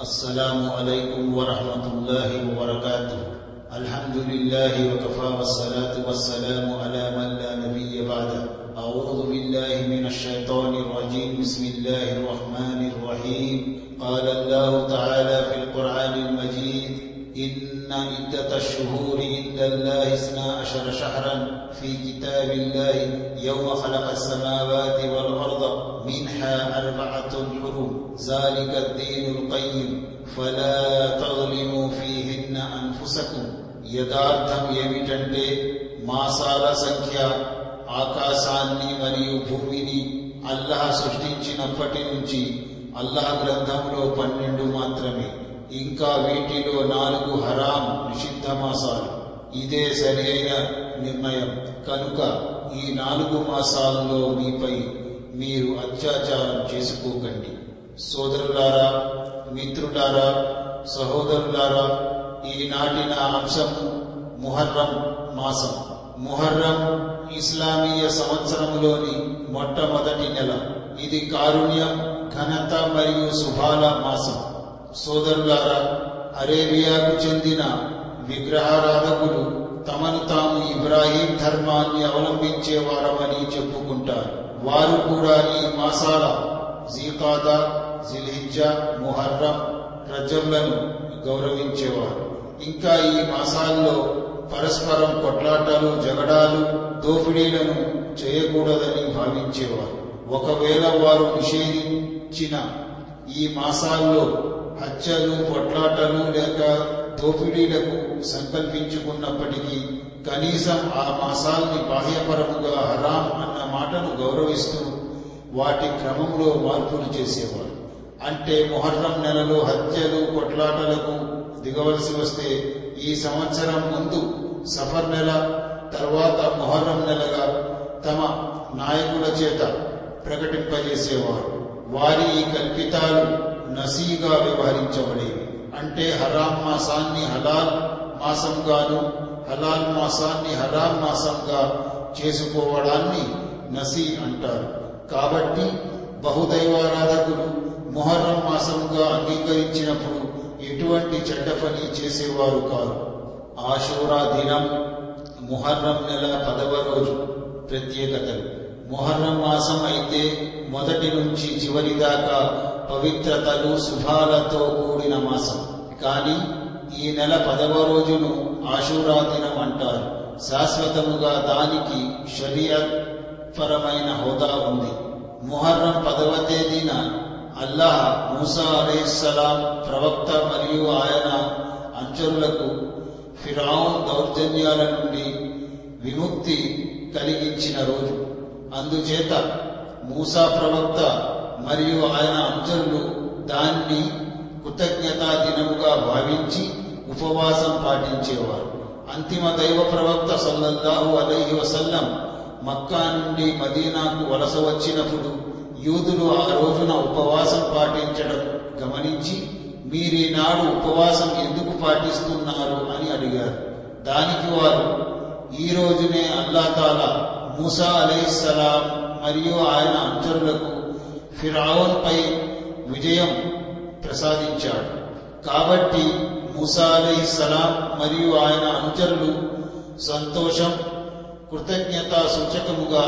السلام عليكم ورحمة الله وبركاته. الحمد لله وكفى والصلاة والسلام على من لا نبي بعده. أعوذ بالله من الشيطان الرجيم. بسم الله الرحمن الرحيم. قال الله تعالى في القرآن المجيد إن عدة الشهور عند الله اثنا عشر شهرا. في كتاب الله يوم خلق السماوات والأرض منها أربعة حرم ذلك الدين القيم فلا تظلموا فيهن أنفسكم యథార్థం ఏమిటంటే మాసాల సంఖ్య ఆకాశాన్ని మరియు భూమిని అల్లాహ్ సృష్టించినప్పటి నుంచి అల్లాహ్ గ్రంథంలో పన్నెండు మాత్రమే ఇంకా వీటిలో నాలుగు హరాం నిషిద్ధ మాసాలు ఇదే సరైన నిర్ణయం. కనుక ఈ నాలుగు మాసాలలో మీపై మీరు అత్యాచారం చేసుకోకండి. సోదరులారా మిత్రులారా సహోదరులారా ఈనాటి నా అంశము ముహర్రం మాసం. ముహర్రం ఇస్లామీయ సంవత్సరంలోని మొట్టమొదటి నెల. ఇది కారుణ్యం ఘనత మరియు శుభాల మాసం. సోదరులారా అరేబియాకు చెందిన విగ్రహారాధకులు తమను తాము ఇబ్రాహీం ధర్మాన్ని అవలంబించేవారమని చెప్పుకుంటారు. వారు కూడా ఈ మాసాల జీకాదా జిల్హిజ్జా ముహర్రం రజంలను గౌరవించేవారు. ఇంకా ఈ మాసాల్లో పరస్పరం కొట్లాటలు జగడాలు దోపిడీలను చేయకూడదని భావించేవారు. ఒకవేళ వారు నిషేధించిన ఈ మాసాల్లో హత్యలు కొట్లాటలు లేక దోపిడీలకు సంకల్పించుకున్నప్పటికీ కనీసం ఆ మాసాల్ని బాహ్యపరముగా హరాం అన్న మాటను గౌరవిస్తూ వాటి క్రమంలో మార్పులు చేసేవారు అంటే మొహర్రం నెలలో హత్యలు కొట్లాటలకు దిగవలసి వస్తే ఈ సంవత్సరం ముందు సఫర్ నెల తర్వాత మొహర్రం నెలగా తమ నాయకుల చేత ప్రకటింపజేసేవారు. వారి ఈ కల్పితాలు నసీగా వ్యవహరించబడేవి. అంటే హరాం మాసాన్ని హలాల్ మాసంగాను హలాల్ మాసాన్ని హరాం మాసంగా చేసుకోవడాన్ని నసీ అంటారు. కాబట్టి బహుదైవారాధకులు మొహర్రం మాసంగా అంగీకరించినప్పుడు ఎటువంటి చెడ్డ పని చేసేవారు కాదు ఆషూరా దినం మొహర్రం నెల పదవ రోజు ప్రత్యేకతలు. మొహర్రం మాసం అయితే మొదటి నుంచి చివరి దాకా పవిత్రతలు శుభాలతో కూడిన మాసం. కానీ ఈ నెల పదవ రోజును ఆషూరా దినం అంటారు. శాశ్వతముగా దానికి షరియత్ పరమైన హోదా ఉంది. ముహర్రం పదవ తేదీన అల్లాహ్ మూసా అలైహిస్సలాం ప్రవక్త మరియు ఆయన అంచరులకు ఫిరాన్ దౌర్జన్యాల నుండి విముక్తి కలిగించిన రోజు. అందుచేత మూసా ప్రవక్త మరియు ఆయన అంచరులు దాన్ని కృతజ్ఞతా దినముగా భావించి ఉపవాసం పాటించేవారు. అంతిమ దైవ ప్రవక్త సల్లల్లాహు అలైహి వసల్లం మక్కా నుండి మదీనాకు వలస వచ్చినప్పుడు యూదులు ఆ రోజున ఉపవాసం పాటించడం గమనించి మీరీనాడు ఉపవాసం ఎందుకు పాటిస్తున్నారు? అని అడిగారు. దానికి వారు ఈ రోజునే అల్లాతాల మూసా అలైహిస్సలాం మరియు ఆయన అంచరులకు ఫిరావున్ పై విజయం ప్రసాదించాడు. కాబట్టి మూసా సలాం మరియు ఆయన అనుచరులు సంతోషం కృతజ్ఞత సూచకముగా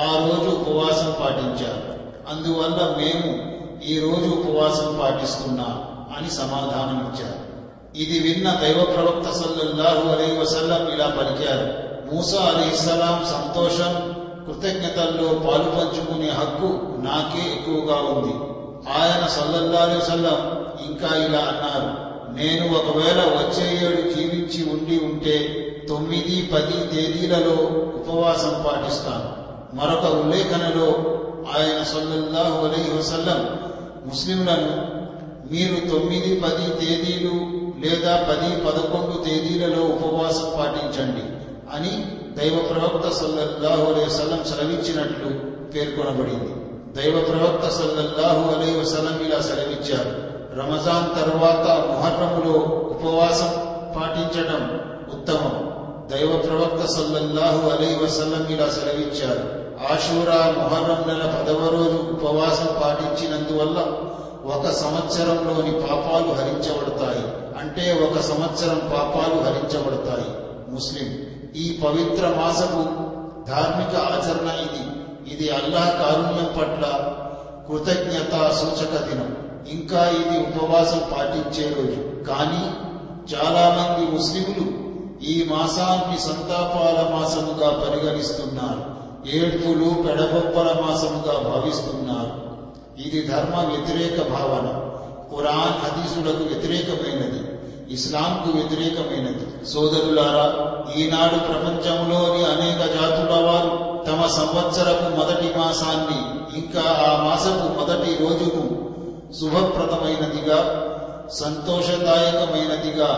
ఆ రోజు ఉపవాసం పాటించారు. అందువల్ల మేము ఈ రోజు ఉపవాసం పాటిస్తున్నాం అని సమాధానం ఇచ్చారు ఇది విన్న దైవ ప్రవక్త సల్లల్లాహు అలై వసల్లం ఇలా పలికారు. మూసా అలీ ఇస్లాం సంతోషం కృతజ్ఞతల్లో పాలు పంచుకునే హక్కు నాకే ఎక్కువగా ఉంది. ఆయన సల్లల్లా సల్లం ఇంకా ఇలా అన్నారు. నేను ఒకవేళ వచ్చే ఏడు జీవించి ఉండి ఉంటే తొమ్మిది పది తేదీలలో ఉపవాసం పాటిస్తాను. మరొక ఉల్లేఖనలో ఆయన సొల్లల్లాహు అలై వసల్లం ముస్లింలను మీరు తొమ్మిది పది తేదీలు లేదా పది పదకొండు తేదీలలో ఉపవాసం పాటించండి అని దైవ ప్రవక్త సల్లల్లాహు అలై వసల్లం సెలవిచ్చినట్లు పేర్కొనబడింది. దైవ ప్రవక్త సల్లల్లాహు అలై వసల్లం ఇలా సెలవిచ్చారు. రమజాన్ తరువాత మొహర్రములో ఉపవాసం పాటించడం ఉత్తమం. దైవ ప్రవక్త సల్లల్లాహు అలై వసల్లం ఇలా సెలవిచ్చారు. ఆషూరా మొహర్రం నెల పదవ రోజు ఉపవాసం పాటించినందువల్ల ఒక సంవత్సరంలోని పాపాలు హరించబడతాయి. అంటే ఒక సంవత్సరం పాపాలు హరించబడతాయి. ముస్లిం ఈ పవిత్ర మాసపు ధార్మిక ఆచరణ ఇది. ఇది అల్లాహ్ కారుణ్యం పట్ల కృతజ్ఞత సూచక దినం. ఇంకా ఇది ఉపవాసం పాటించే రోజు. కానీ చాలా మంది ముస్లింలు ఈ మాసాన్ని సంతాపాల మాసముగా పరిగణిస్తున్నారు. ఏడ్పులు పెడబొప్పల మాసముగా భావిస్తున్నారు. ఇది ధర్మ వ్యతిరేక భావన. ఖురాన్ హదీసులకు వ్యతిరేకమైనది. ఇస్లాంకు వ్యతిరేకమైనది. సోదరులారా ఈనాడు ప్రపంచంలోని అనేక జాతుల వారు తమ సంవత్సరపు మొదటి మాసాన్ని ఇంకా ఆ మాసపు మొదటి రోజును శుభప్రదమైనదిగా సంతోషదాయకమైనదిగా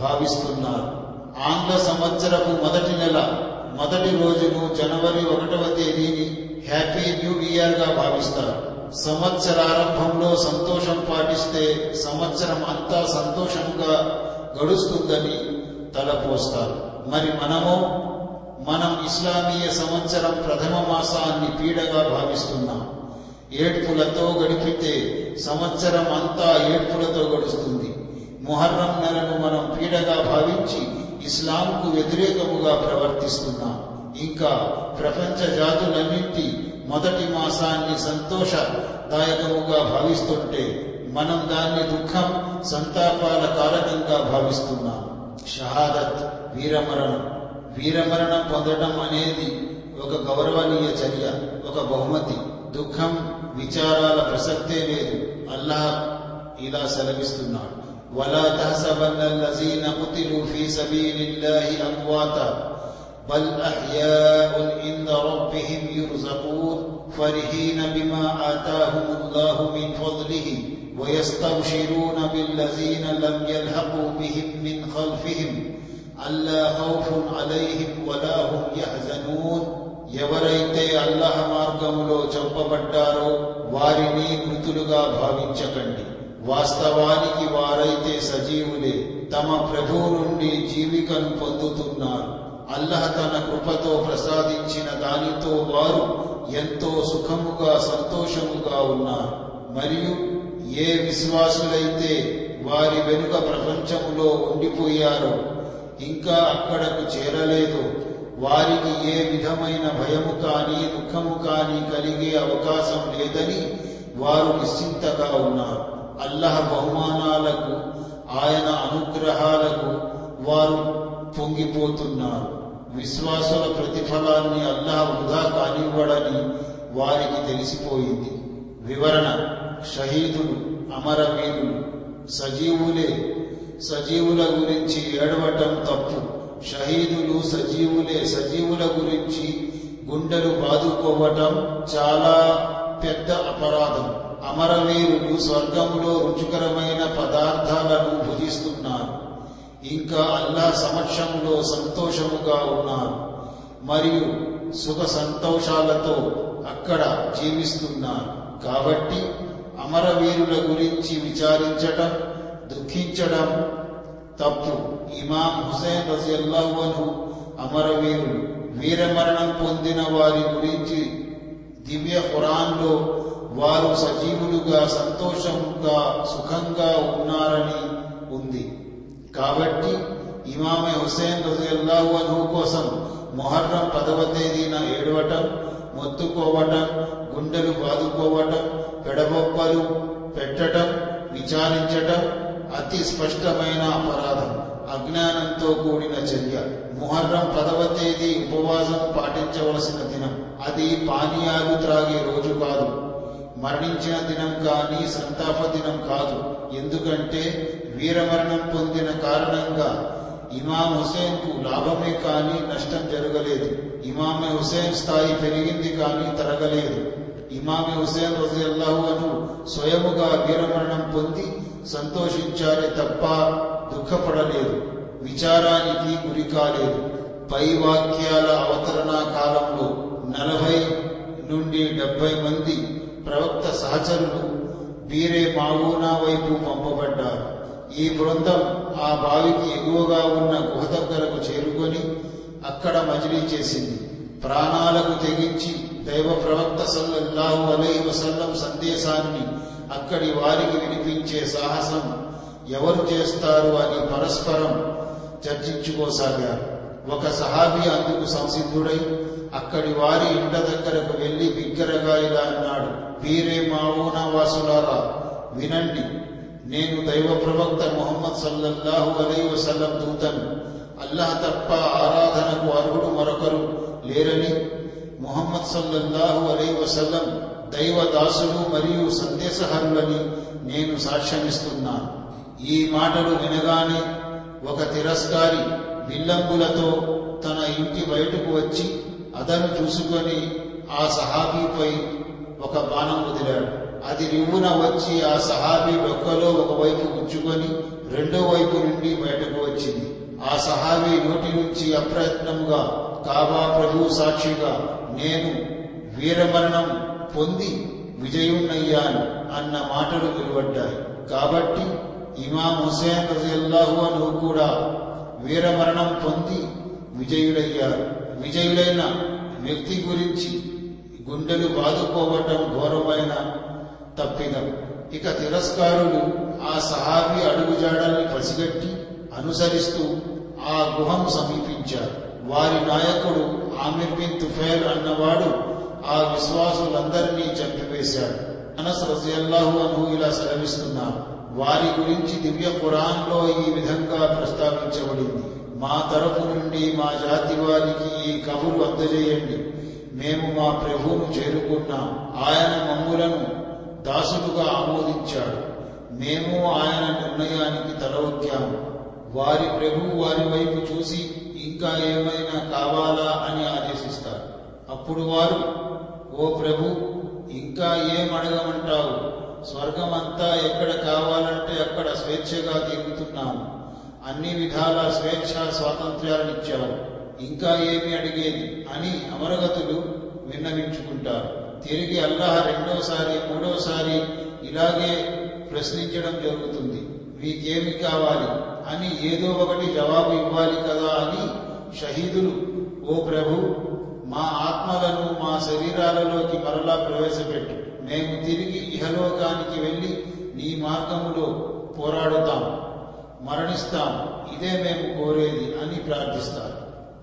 భావిస్తున్నారు. ఆంగ్ల సంవత్సరపు మొదటి నెల మొదటి రోజును జనవరి ఒకటవ తేదీని హ్యాపీ న్యూ ఇయర్గా భావిస్తారు. సంవత్సరారంభంలో సంతోషం పాటిస్తే సంవత్సరం అంతా సంతోషంగా గడుస్తుందని తలపోస్తారు. మరి మనము మనం ఇస్లామీయ సంవత్సరం ప్రథమ మాసాన్ని పీడగా భావిస్తున్నాం. ఏడ్పులతో గడిపితే సంవత్సరం అంతా ఏడ్పులతో గడుస్తుంది. ముహర్రం నెలను మనం పీడగా భావించి ఇస్లాంకు వ్యతిరేకముగా ప్రవర్తిస్తున్నాం. ఇంకా ప్రపంచ జాతులన్నింటి మొదటి మాసాన్ని సంతోషదాయకముగా భావిస్తుంటే మనం దాన్ని దుఃఖం సంతాపాల కారకంగా భావిస్తున్నాం. షహాదత్ వీరమరణం. వీరమరణం పొందడం అనేది ఒక గౌరవనీయ చర్య ఒక బహుమతి. దుఃఖం విచారాల ప్రసక్తే లేదు అల్లాహ్ ఇలా సెలవిస్తున్నాడు ولا تحسبن الذين قتلوا في سبيل الله أمواتا بل أحياء عند ربهم يرزقون فرحين بما آتاهم الله من فضله ويستبشرون بالذين لم يلحقوا بهم من خلفهم ألا خوف عليهم ولا هم يحزنون ఎవరైతే అల్లహ మార్గములో చంపబడ్డారో వారిని మృతులుగా భావించకండి. వాస్తవానికి వారైతే సజీవులే తమ ప్రభువు నుండి జీవికను పొందుతున్నారు. అల్లహ తన కృపతో ప్రసాదించిన దానితో వారు ఎంతో సుఖముగా సంతోషముగా ఉన్నారు. మరియు ఏ విశ్వాసులైతే వారి వెనుక ప్రపంచములో ఉండిపోయారో ఇంకా అక్కడకు చేరలేదో. వారికి ఏ విధమైన భయము కానీ దుఃఖము కానీ కలిగే అవకాశం లేదని వారు నిశ్చింతగా ఉన్నారు. అల్లహ బహుమానాలకు ఆయన అనుగ్రహాలకు వారు పొంగిపోతున్నారు. విశ్వాసుల ప్రతిఫలాన్ని అల్లాహ్ వృధా కానివ్వడని వారికి తెలిసిపోయింది. వివరణ షహీదులు అమరవీరులు సజీవులే. సజీవుల గురించి ఏడవటం తప్పు. షహీదులు సజీవులే సజీవుల గురించి గుండెలు బాదుకోవటం చాలా పెద్ద అపరాధం. అమరవీరులు స్వర్గంలో రుచికరమైన పదార్థాలను భుజిస్తున్నారు. ఇంకా అల్లా సమక్షంలో సంతోషముగా ఉన్నారు. మరియు సుఖ సంతోషాలతో అక్కడ జీవిస్తున్నారు. కాబట్టి అమరవీరుల గురించి విచారించటం దుఃఖించడం తప్పు ఇమాం హుసేన్ రజియల్లాహు అమరవీరులు వీరమరణం పొందిన వారి గురించి దివ్య ఖురాన్లో వారు సజీవులుగా సంతోషంగా సుఖంగా ఉన్నారని ఉంది. కాబట్టి ఇమామే హుసేన్ రజియల్లాహు అన్హు కోసం మొహర్రం పదవ తేదీన ఏడవటం మొత్తుకోవటం గుండెలు బాదుకోవటం పెడబొప్పలు పెట్టడం విచారించటం అతి స్పష్టమైన అపరాధం అజ్ఞానంతో కూడిన చర్య. ముహర్రం పదవ తేదీ ఉపవాసం పాటించవలసిన దినం. అది పానీయాలు త్రాగే రోజు కాదు. మరణించిన దినం కానీ సంతాప దినం కాదు. ఎందుకంటే వీరమరణం పొందిన కారణంగా ఇమాం హుసేన్కు లాభమే కానీ నష్టం జరగలేదు. ఇమామే హుసేన్ స్థాయి పెరిగింది కానీ తరగలేదు. ఇమామి హుసేన్ రజియల్లాహు అను స్వయముగా వీరమరణం పొంది సంతోషించారే తప్ప దుఃఖపడలేదు. విచారానికి గురి కాలేదు. పై వాక్యాల అవతరణ కాలంలో నలభై నుండి డెబ్బై మంది ప్రవక్త సహచరులు బీరే మావూనా వైపు పంపబడ్డారు. ఈ బృందం ఆ బావికి ఎగువగా ఉన్న గుహ దగ్గరకు చేరుకొని అక్కడ మజిలీ చేసింది. ప్రాణాలకు తెగించి దైవ ప్రవక్త సల్లల్లాహు అలైహి వసల్లం సందేశాన్ని అక్కడి వారికి వినిపించే సాహసం ఎవరు చేస్తారు అని పరస్పరం చర్చించుకోసాగారు. ఒక సహాబీ అందుకు సంసిద్ధుడై అక్కడి వారి ఇంట దగ్గరకు వెళ్ళి బిగ్గరగా ఇలా అన్నాడు వీరే మావున వాసులారా వినండి. నేను దైవ ప్రవక్త మొహమ్మద్ సల్లల్లాహు అలై వసల్లం దూతను. అల్లాహ్ తప్ప ఆరాధనకు అర్హుడు మరొకరు లేరని మొహమ్మద్ సల్లల్లాహు అలై వసల్లం దైవ దాసులు మరియు సందేశహరులని నేను సాక్ష్యమిస్తున్నాను. ఈ మాటలు వినగానే ఒక తిరస్కారి బిల్లంబులతో తన ఇంటి బయటకు వచ్చి అదను చూసుకొని ఆ సహాబీపై ఒక బాణం వదిలాడు. అది రివ్వున వచ్చి ఆ సహాబీ డొక్కలో ఒకవైపు ఉంచుకొని రెండో వైపు నుండి బయటకు వచ్చింది. ఆ సహాబీ నోటి నుంచి అప్రయత్నంగా కాబా ప్రభు సాక్షిగా నేను వీరమరణం పొంది విజయుణ్ణయ్యాను అన్న మాటలు వెలువడ్డాయి. కాబట్టి ఇమాం హుసేన్ రజల్లాహు అను కూడా వీరమరణం పొంది విజయుడయ్యారు. విజయుడైన వ్యక్తి గురించి గుండెలు బాదుకోవటం ఘోరమైన తప్పిదం. ఇక తిరస్కారులు ఆ సహాబీ అడుగుజాడల్ని పసిగట్టి అనుసరిస్తూ ఆ గుహం సమీపించారు. వారి నాయకుడు ఆమిర్ బిన్ తుఫైర్ అన్నవాడు ఆ విశ్వాసులందరినీ చంపివేశాడు. అనస్ రజియల్లాహు అను ఇలా సెలవిస్తున్నారు. వారి గురించి దివ్య పురాణంలో ఈ విధంగా ప్రస్తావించబడింది. మా తరపు నుండి మా జాతి వారికి ఈ కబురు అందజేయండి. మేము మా ప్రభువును చేరుకున్నాం. ఆయన మమ్ములను దాసులుగా ఆమోదించాడు. మేము ఆయన నిర్ణయానికి తలవొక్కాము. వారి ప్రభువు వారి వైపు చూసి ఇంకా ఏమైనా కావాలా అని ఆదేశిస్తారు. అప్పుడు వారు ఓ ప్రభు ఇంకా ఏం అడగమంటావు? స్వర్గమంతా ఎక్కడ కావాలంటే అక్కడ స్వేచ్ఛగా తిరుగుతున్నాము. అన్ని విధాల స్వేచ్ఛ స్వాతంత్ర్యాలనిచ్చావు ఇంకా ఏమి అడిగేది? అని అమరగతులు విన్నవించుకుంటారు. తిరిగి అల్లాహ్ రెండోసారి మూడోసారి ఇలాగే ప్రశ్నించడం జరుగుతుంది. మీకేమి కావాలి? అని ఏదో ఒకటి జవాబు ఇవ్వాలి కదా అని షహీదులు ఓ ప్రభు మా ఆత్మలను మా శరీరాలలోకి మరలా ప్రవేశపెట్టు. మేము తిరిగి ఇహలోకానికి వెళ్ళి నీ మార్గములో పోరాడుతాం మరణిస్తాం. ఇదే మేము కోరేది అని ప్రార్థిస్తారు.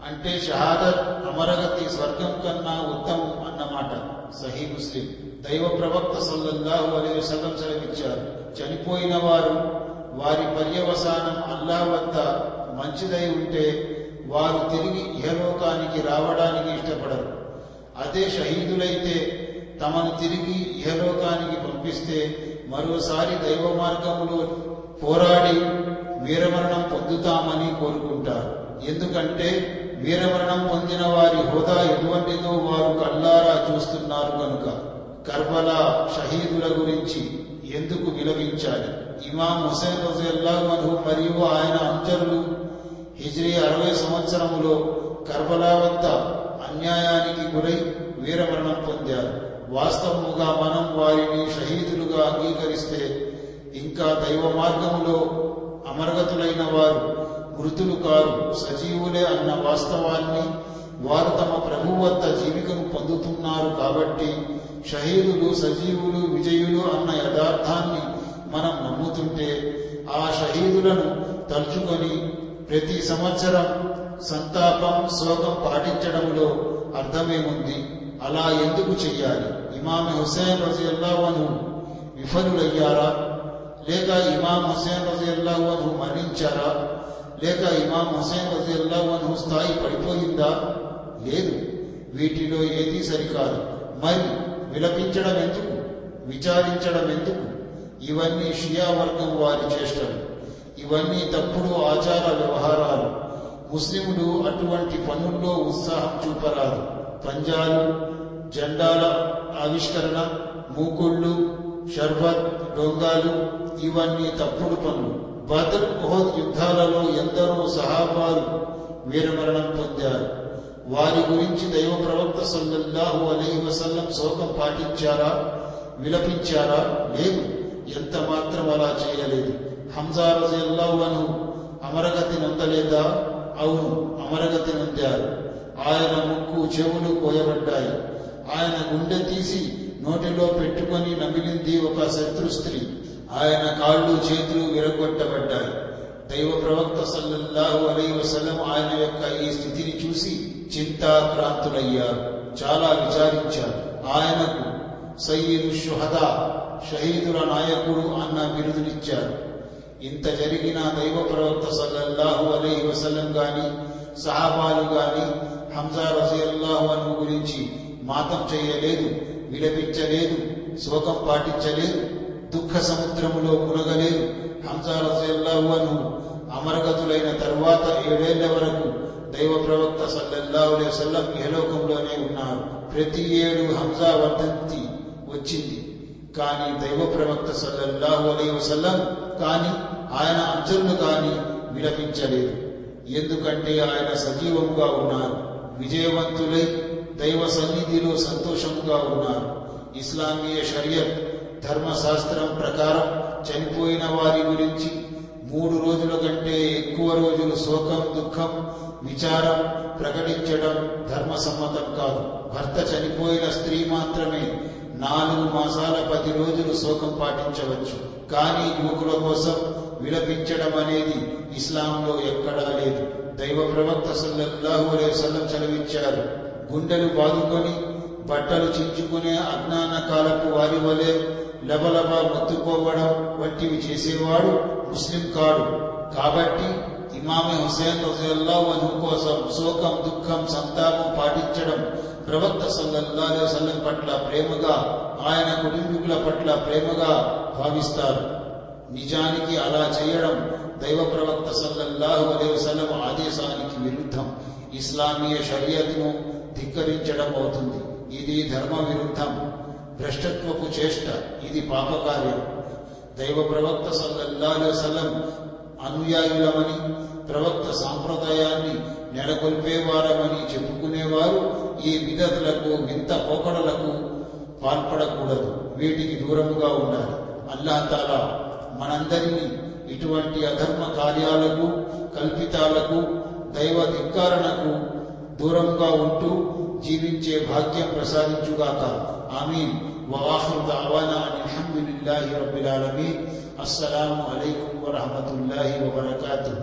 అంటే షహాదత్ అమరగతి స్వర్గం కన్నా ఉత్తమం అన్నమాట సహీ ముస్లిం. దైవ ప్రవక్త సల్లల్లాహు అలైహి వసల్లం సెలవిచ్చారు. చనిపోయిన వారు వారి పర్యవసానం అల్లా వద్ద మంచిదై ఉంటే వారు తిరిగి ఇహలోకానికి రావడానికి ఇష్టపడరు. అదే షహీదులైతే తమను తిరిగి ఇహలోకానికి పంపిస్తే మరోసారి దైవ మార్గములో పోరాడి వీరమరణం పొందుతామని కోరుకుంటారు. ఎందుకంటే వీరమరణం పొందిన వారి హోదా ఎటువంటిదో వారు కళ్ళారా చూస్తున్నారు కనుక. కర్బలా షహీదుల గురించి ఎందుకు విలపించాలి ఇమాం హుసేన్ రజల్లాహు మరియు ఆయన అంచరులు హిజ్రీ అరవై సంవత్సరములో కర్బలా వద్ద అన్యాయానికి గురై వీరమరణం పొందారు. వాస్తవముగా మనం వారిని షహీదులుగా అంగీకరిస్తే ఇంకా దైవ మార్గములో అమరగతులైన వారు మృతులు కారు. సజీవులే అన్న వాస్తవాన్ని వారు తమ ప్రభు వద్ద జీవికను పొందుతున్నారు కాబట్టి షహీదులు సజీవులు విజయులు అన్న యథార్థాన్ని మనం నమ్ముతుంటే ఆ షహీదులను తలుచుకొని ప్రతి సంవత్సరం సంతాపం శోకం పాటించడంలో అర్థమేముంది? అలా ఎందుకు చెయ్యాలి? ఇమామి హుసేన్ రజియల్లాహను విఫలులయ్యారా? లేక ఇమాం హుసేన్ రజియల్లాహను మరణించారా? లేక ఇమాం హుసేన్ రజియల్లాహను స్థాయి పడిపోయిందా? లేదు. వీటిలో ఏదీ సరికాదు. మరి విలపించడం ఎందుకు విచారించడం ఎందుకు ఇవన్నీ షియా వర్గం వారి చేష్టలు. ఇవన్నీ తప్పుడు ఆచార వ్యవహారాలు. ముస్లింలు అటువంటి పనుల్లో ఉత్సాహం చూపరాదు. పంజాలు జెండాల ఆవిష్కరణ మూకుళ్ళు షర్బత్ డొంగాలు ఇవన్నీ తప్పుడు పనులు. బదర్ ఉహద్ యుద్ధాలలో ఎందరో సహాబాలు వీరమరణం పొందారు. వారి గురించి దైవ ప్రవక్త సల్లల్లాహు అలైహి వసల్లం శోకం పాటించారా? విలపించారా? లేదు. ఎంత మాత్రం అలా చేయలేదు. హంజా రజల్లాహు అమరగతి నొందలేదా? అవును అమరగతి నొందారు. ఆయన ముక్కు చెవులు కోయబడ్డాయి ఆయన గుండె తీసి నోటిలో పెట్టుకొని నమిలింది ఒక శత్రు స్త్రీ. ఆయన కాళ్ళు చేతులు విరగొట్టబడ్డాయి. దైవ ప్రవక్త సల్లల్లాహు అలై వసలం ఆయన యొక్క ఈ స్థితిని చూసి చింతాక్రాంతులయ్యారు. చాలా విచారించారు. ఆయనకు సయ్యిదు షుహదా షహీదుల నాయకుడు అన్న బిరుదునిచ్చారు ఇంత జరిగిన దైవ ప్రవక్త సల్లల్లాహు అలీ వసలం గాని సహాబాలు గాని హంజా రజీల్లాహు అను గురించి మాతం చేయలేదు విలపించలేదు శోకం పాటించలేదు దుఃఖ సముద్రములో మునగలేదు. హంజా రజీల్లాహు అను అమరగతులైన తరువాత ఏడేళ్ళ వరకు దైవ ప్రవక్త సల్లల్లాహులే సల్లం వసల్లం ఇహలోకంలోనే ఉన్నారు. ప్రతి ఏడు హంజా వర్ధంతి వచ్చింది. కానీ దైవ ప్రవక్త సల్లల్లాహు అలైహి వసల్లం కానీ ఆయన అంచళ్ళు కానీ విలపించలేదు. ఎందుకంటే ఆయన సజీవంగా ఉన్నారు విజయవంతులై దైవ సన్నిధిలో సంతోషంగా ఉన్నారు. ఇస్లామీయ షరియత్ ధర్మశాస్త్రం ప్రకారం చనిపోయిన వారి గురించి మూడు రోజుల కంటే ఎక్కువ రోజులు శోకం దుఃఖం విచారం ప్రకటించడం ధర్మసమ్మతం కాదు. భర్త చనిపోయిన స్త్రీ మాత్రమే నాలుగు మాసాల పది రోజులు శోకం పాటించవచ్చు. కానీ యువకుల కోసం విలపించడం అనేది ఇస్లాంలో ఎక్కడా లేదు. దైవ ప్రవక్త సల్లల్లాహు అలైహి చదివించారు. గుండెలు బాదుకొని బట్టలు చించుకునే అజ్ఞాన కాలపు వారి వలె లబలబ మొత్తుకోవడం వంటివి చేసేవాడు ముస్లిం కాడు. కాబట్టి ఇమామి హుసేన్ రజల్లా అను కోసం శోకం దుఃఖం సంతాపం పాటించడం ప్రవక్త సల్లల్లాహు వసల్లం పట్ల ప్రేమగా ఆయన కుటుంబీకుల పట్ల ప్రేమగా భావిస్తారు. నిజానికి అలా చేయడం దైవ ప్రవక్త సల్లల్లాహు అలైహి వసల్లం ఆదేశానికి విరుద్ధం. ఇస్లామీయ షరియత్ను ధిక్కరించడం అవుతుంది. ఇది ధర్మ విరుద్ధం భ్రష్టత్వపు చేష్ట. ఇది పాపకార్యం. దైవ ప్రవక్త సల్లల్లాహు అలైహి వసల్లం అనుయాయులమని ప్రవక్త సాంప్రదాయాన్ని నెలకొల్పేవారమని చెప్పుకునేవారు ఈ విధతులకు వింత పోకడలకు పాల్పడకూడదు వీటికి దూరముగా ఉండాలి అల్లాహతాలా మనందరినీ ఇటువంటి అధర్మ కార్యాలకు కల్పితాలకు దైవ ధిక్కారణకు దూరంగా ఉంటూ జీవించే భాగ్యం ప్రసాదించుగాక ఆమీన్ وآخر دعوانا أن الحمد لله رب العالمين السلام عليكم ورحمة الله وبركاته